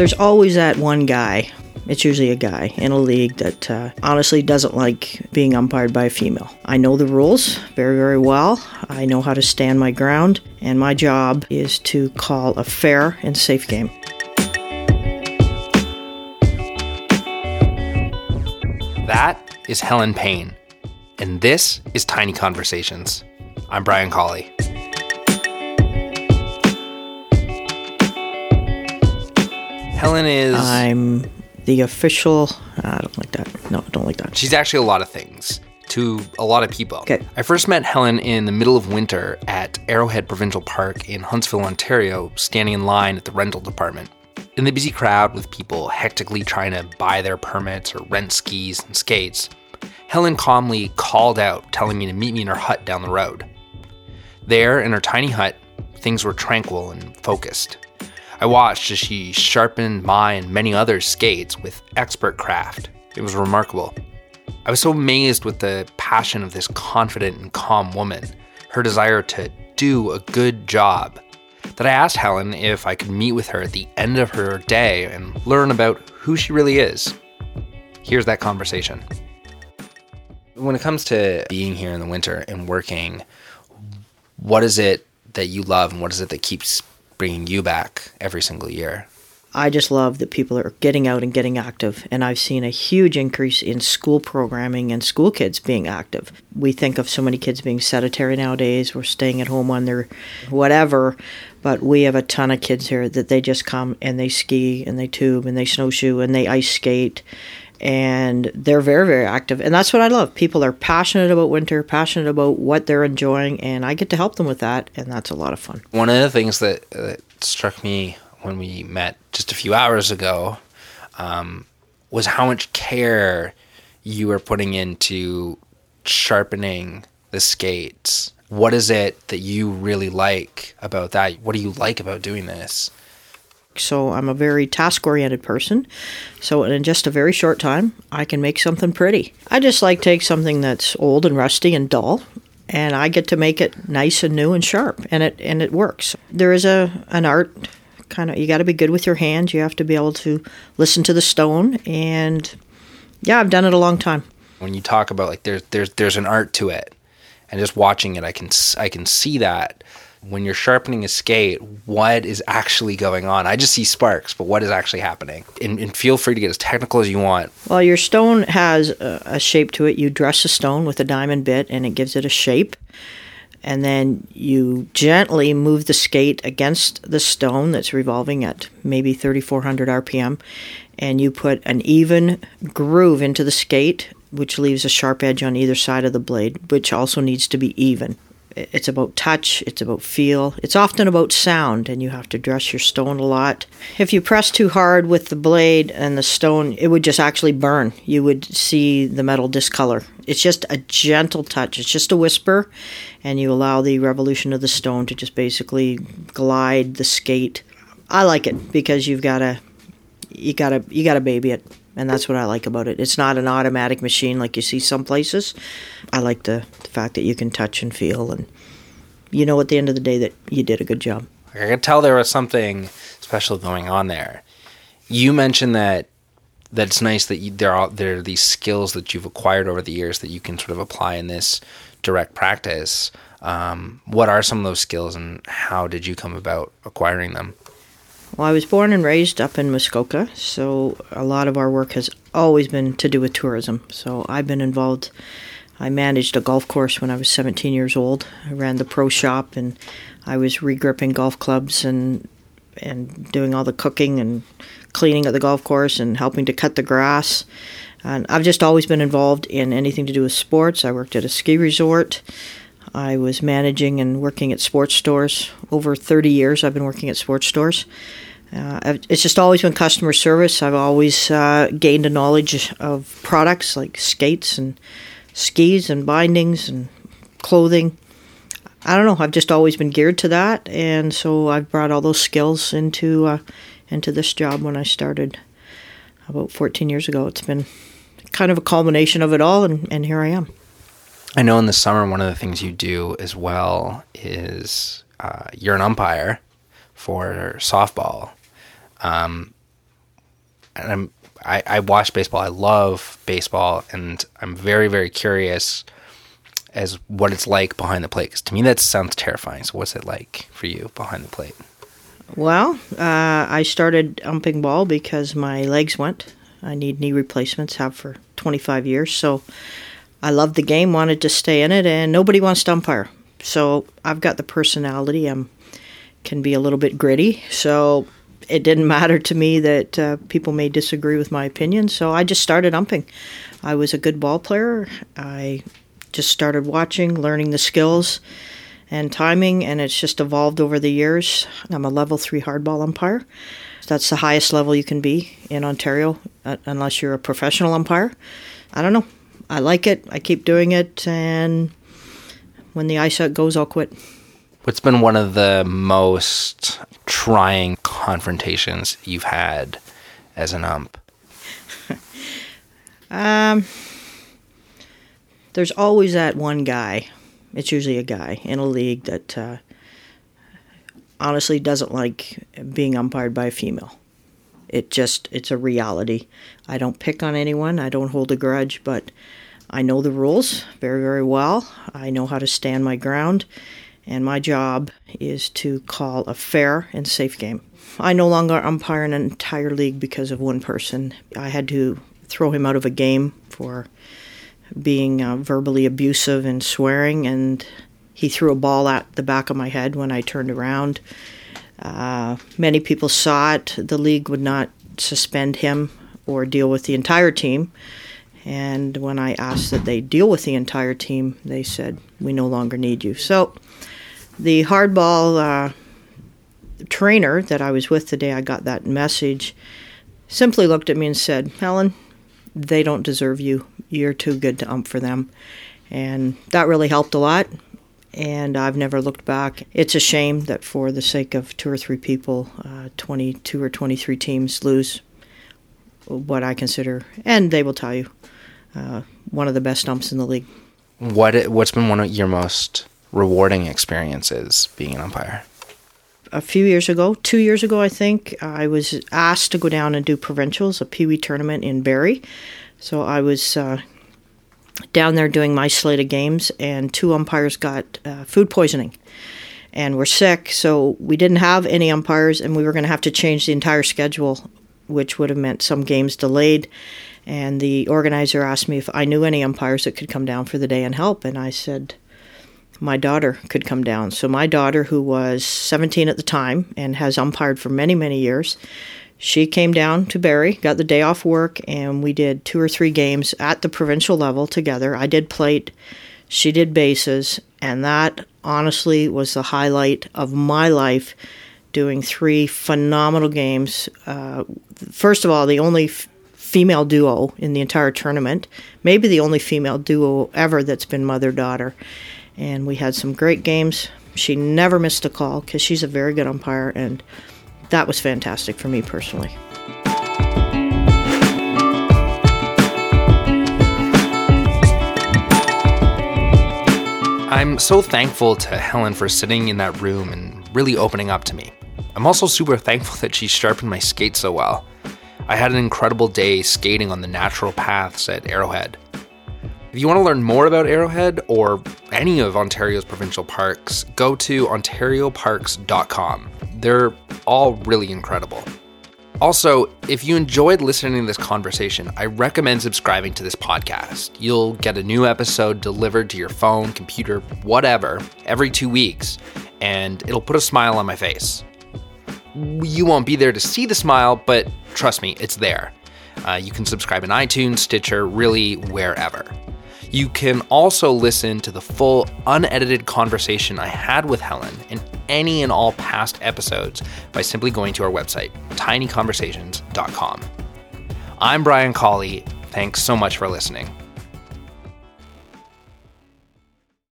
There's always that one guy. It's usually a guy in a league that uh, honestly doesn't like being umpired by a female. I know the rules very, very well. I know how to stand my ground, and my job is to call a fair and safe game. That is Helen Payne, and this is Tiny Conversations. I'm Brian Colley. Helen is. I'm the official. Uh, I don't like that. No, I don't like that. She's actually a lot of things to a lot of people. Okay. I first met Helen in the middle of winter at Arrowhead Provincial Park in Huntsville, Ontario, standing in line at the rental department. In the busy crowd with people hectically trying to buy their permits or rent skis and skates, Helen calmly called out, telling me to meet me in her hut down the road. There, in her tiny hut, things were tranquil and focused. I watched as she sharpened my and many others' skates with expert craft. It was remarkable. I was so amazed with the passion of this confident and calm woman, her desire to do a good job, that I asked Helen if I could meet with her at the end of her day and learn about who she really is. Here's that conversation. When it comes to being here in the winter and working, what is it that you love and what is it that keeps bringing you back every single year? I just love that people are getting out and getting active, and I've seen a huge increase in school programming and school kids being active. We think of so many kids being sedentary nowadays, we're staying at home on their whatever, but we have a ton of kids here that they just come and they ski and they tube and they snowshoe and they ice skate and they're very very active and that's what i love people are passionate about winter passionate about what they're enjoying and i get to help them with that and that's a lot of fun One of the things that, that struck me when we met just a few hours ago um, was how much care you were putting into sharpening the skates. What is it that you really like about that? What do you like about doing this? So i'm a very task oriented person. So in just a very short time i can make something pretty. I just like take something that's old and rusty and dull and i get to make it nice and new and sharp and it and it works. There is a an art kind of you got to be good with your hands. You have to be able to listen to the stone and yeah i've done it a long time. When you talk about like there's there's there's an art to it, and just watching it, I can I can see that when you're sharpening a skate, what is actually going on? I just see sparks, but what is actually happening? And, and feel free to get as technical as you want. Well, your stone has a, a shape to it. You dress the stone with a diamond bit and it gives it a shape. And then you gently move the skate against the stone that's revolving at maybe 3400 RPM. And you put an even groove into the skate, which leaves a sharp edge on either side of the blade, which also needs to be even. It's about touch, it's about feel, it's often about sound, and you have to dress your stone a lot. If you press too hard with the blade and the stone, it would just actually burn. You would see the metal discolor. It's just a gentle touch, it's just a whisper, and you allow the revolution of the stone to just basically glide the skate. I like it because you've got to you gotta you gotta baby it and that's what i like about it it's not an automatic machine like you see some places i like the, the fact that you can touch and feel and you know at the end of the day that you did a good job I could tell there was something special going on there. You mentioned that that it's nice that you, there are there are these skills that you've acquired over the years that you can sort of apply in this direct practice. Um, what are some of those skills, and how did you come about acquiring them? Well i was born and raised up in muskoka so a lot of our work has always been to do with tourism so i've been involved i managed a golf course when i was 17 years old i ran the pro shop and i was regripping golf clubs and and doing all the cooking and cleaning at the golf course and helping to cut the grass. And I've just always been involved in anything to do with sports. I worked at a ski resort. I was managing and working at sports stores. Over 30 years, I've been working at sports stores. Uh, it's just always been customer service. I've always uh, gained a knowledge of products like skates and skis and bindings and clothing. I don't know. I've just always been geared to that, and so I've brought all those skills into uh, into this job when I started about 14 years ago. It's been kind of a culmination of it all, and, and here I am. I know in the summer one of the things you do as well is uh, you're an umpire for softball. Um, and I'm I, I watch baseball. I love baseball, and I'm very very curious as what it's like behind the plate. Because to me, that sounds terrifying. So, what's it like for you behind the plate? Well, uh, I started umping ball because my legs went. I need knee replacements, have for 25 years. So I loved the game, wanted to stay in it, and nobody wants to umpire. So I've got the personality. I can be a little bit gritty. So it didn't matter to me that uh, people may disagree with my opinion. So I just started umping. I was a good ball player. I just started watching, learning the skills and timing, and it's just evolved over the years. I'm a level three hardball umpire. That's the highest level you can be in Ontario, uh, unless you're a professional umpire. I don't know. I like it. I keep doing it, and when the ice out goes, I'll quit. What's been one of the most trying confrontations you've had as an ump? um, there's always that one guy it's usually a guy in a league that uh, honestly doesn't like being umpired by a female. It just it's a reality. I don't pick on anyone. I don't hold a grudge, but I know the rules very very well. I know how to stand my ground, and my job is to call a fair and safe game. I no longer umpire an entire league because of one person. I had to throw him out of a game for being uh, verbally abusive and swearing, and he threw a ball at the back of my head when I turned around. Uh, many people saw it. The league would not suspend him or deal with the entire team. And when I asked that they deal with the entire team, they said, We no longer need you. So the hardball uh, trainer that I was with the day I got that message simply looked at me and said, Helen, they don't deserve you. You're too good to ump for them. And that really helped a lot. And I've never looked back. It's a shame that for the sake of two or three people, uh, 22 or 23 teams lose what I consider, and they will tell you, uh, one of the best umps in the league. What What's been one of your most rewarding experiences being an umpire? a few years ago, two years ago, I think, I was asked to go down and do provincials, a Pee Wee tournament in Barrie. So I was uh, down there doing my slate of games, and two umpires got uh, food poisoning and were sick. So we didn't have any umpires, and we were going to have to change the entire schedule, which would have meant some games delayed. And the organizer asked me if I knew any umpires that could come down for the day and help, and I said, my daughter could come down. So my daughter, who was 17 at the time and has umpired for many, many years, she came down to Barrie, got the day off work, and we did two or three games at the provincial level together. I did plate, she did bases, and that honestly was the highlight of my life. Doing three phenomenal games. Uh, first of all, the only f- female duo in the entire tournament, maybe the only female duo ever that's been mother daughter and we had some great games. She never missed a call because she's a very good umpire, and that was fantastic for me personally. I'm so thankful to Helen for sitting in that room and really opening up to me. I'm also super thankful that she sharpened my skate so well. I had an incredible day skating on the natural paths at Arrowhead. If you want to learn more about Arrowhead or any of Ontario's provincial parks, go to ontarioparks.com. They're all really incredible. Also, if you enjoyed listening to this conversation, I recommend subscribing to this podcast. You'll get a new episode delivered to your phone, computer, whatever, every two weeks, and it'll put a smile on my face. You won't be there to see the smile, but trust me, it's there. Uh, you can subscribe in iTunes, Stitcher, really wherever. You can also listen to the full unedited conversation I had with Helen in any and all past episodes by simply going to our website, tinyconversations.com. I'm Brian Colley. Thanks so much for listening.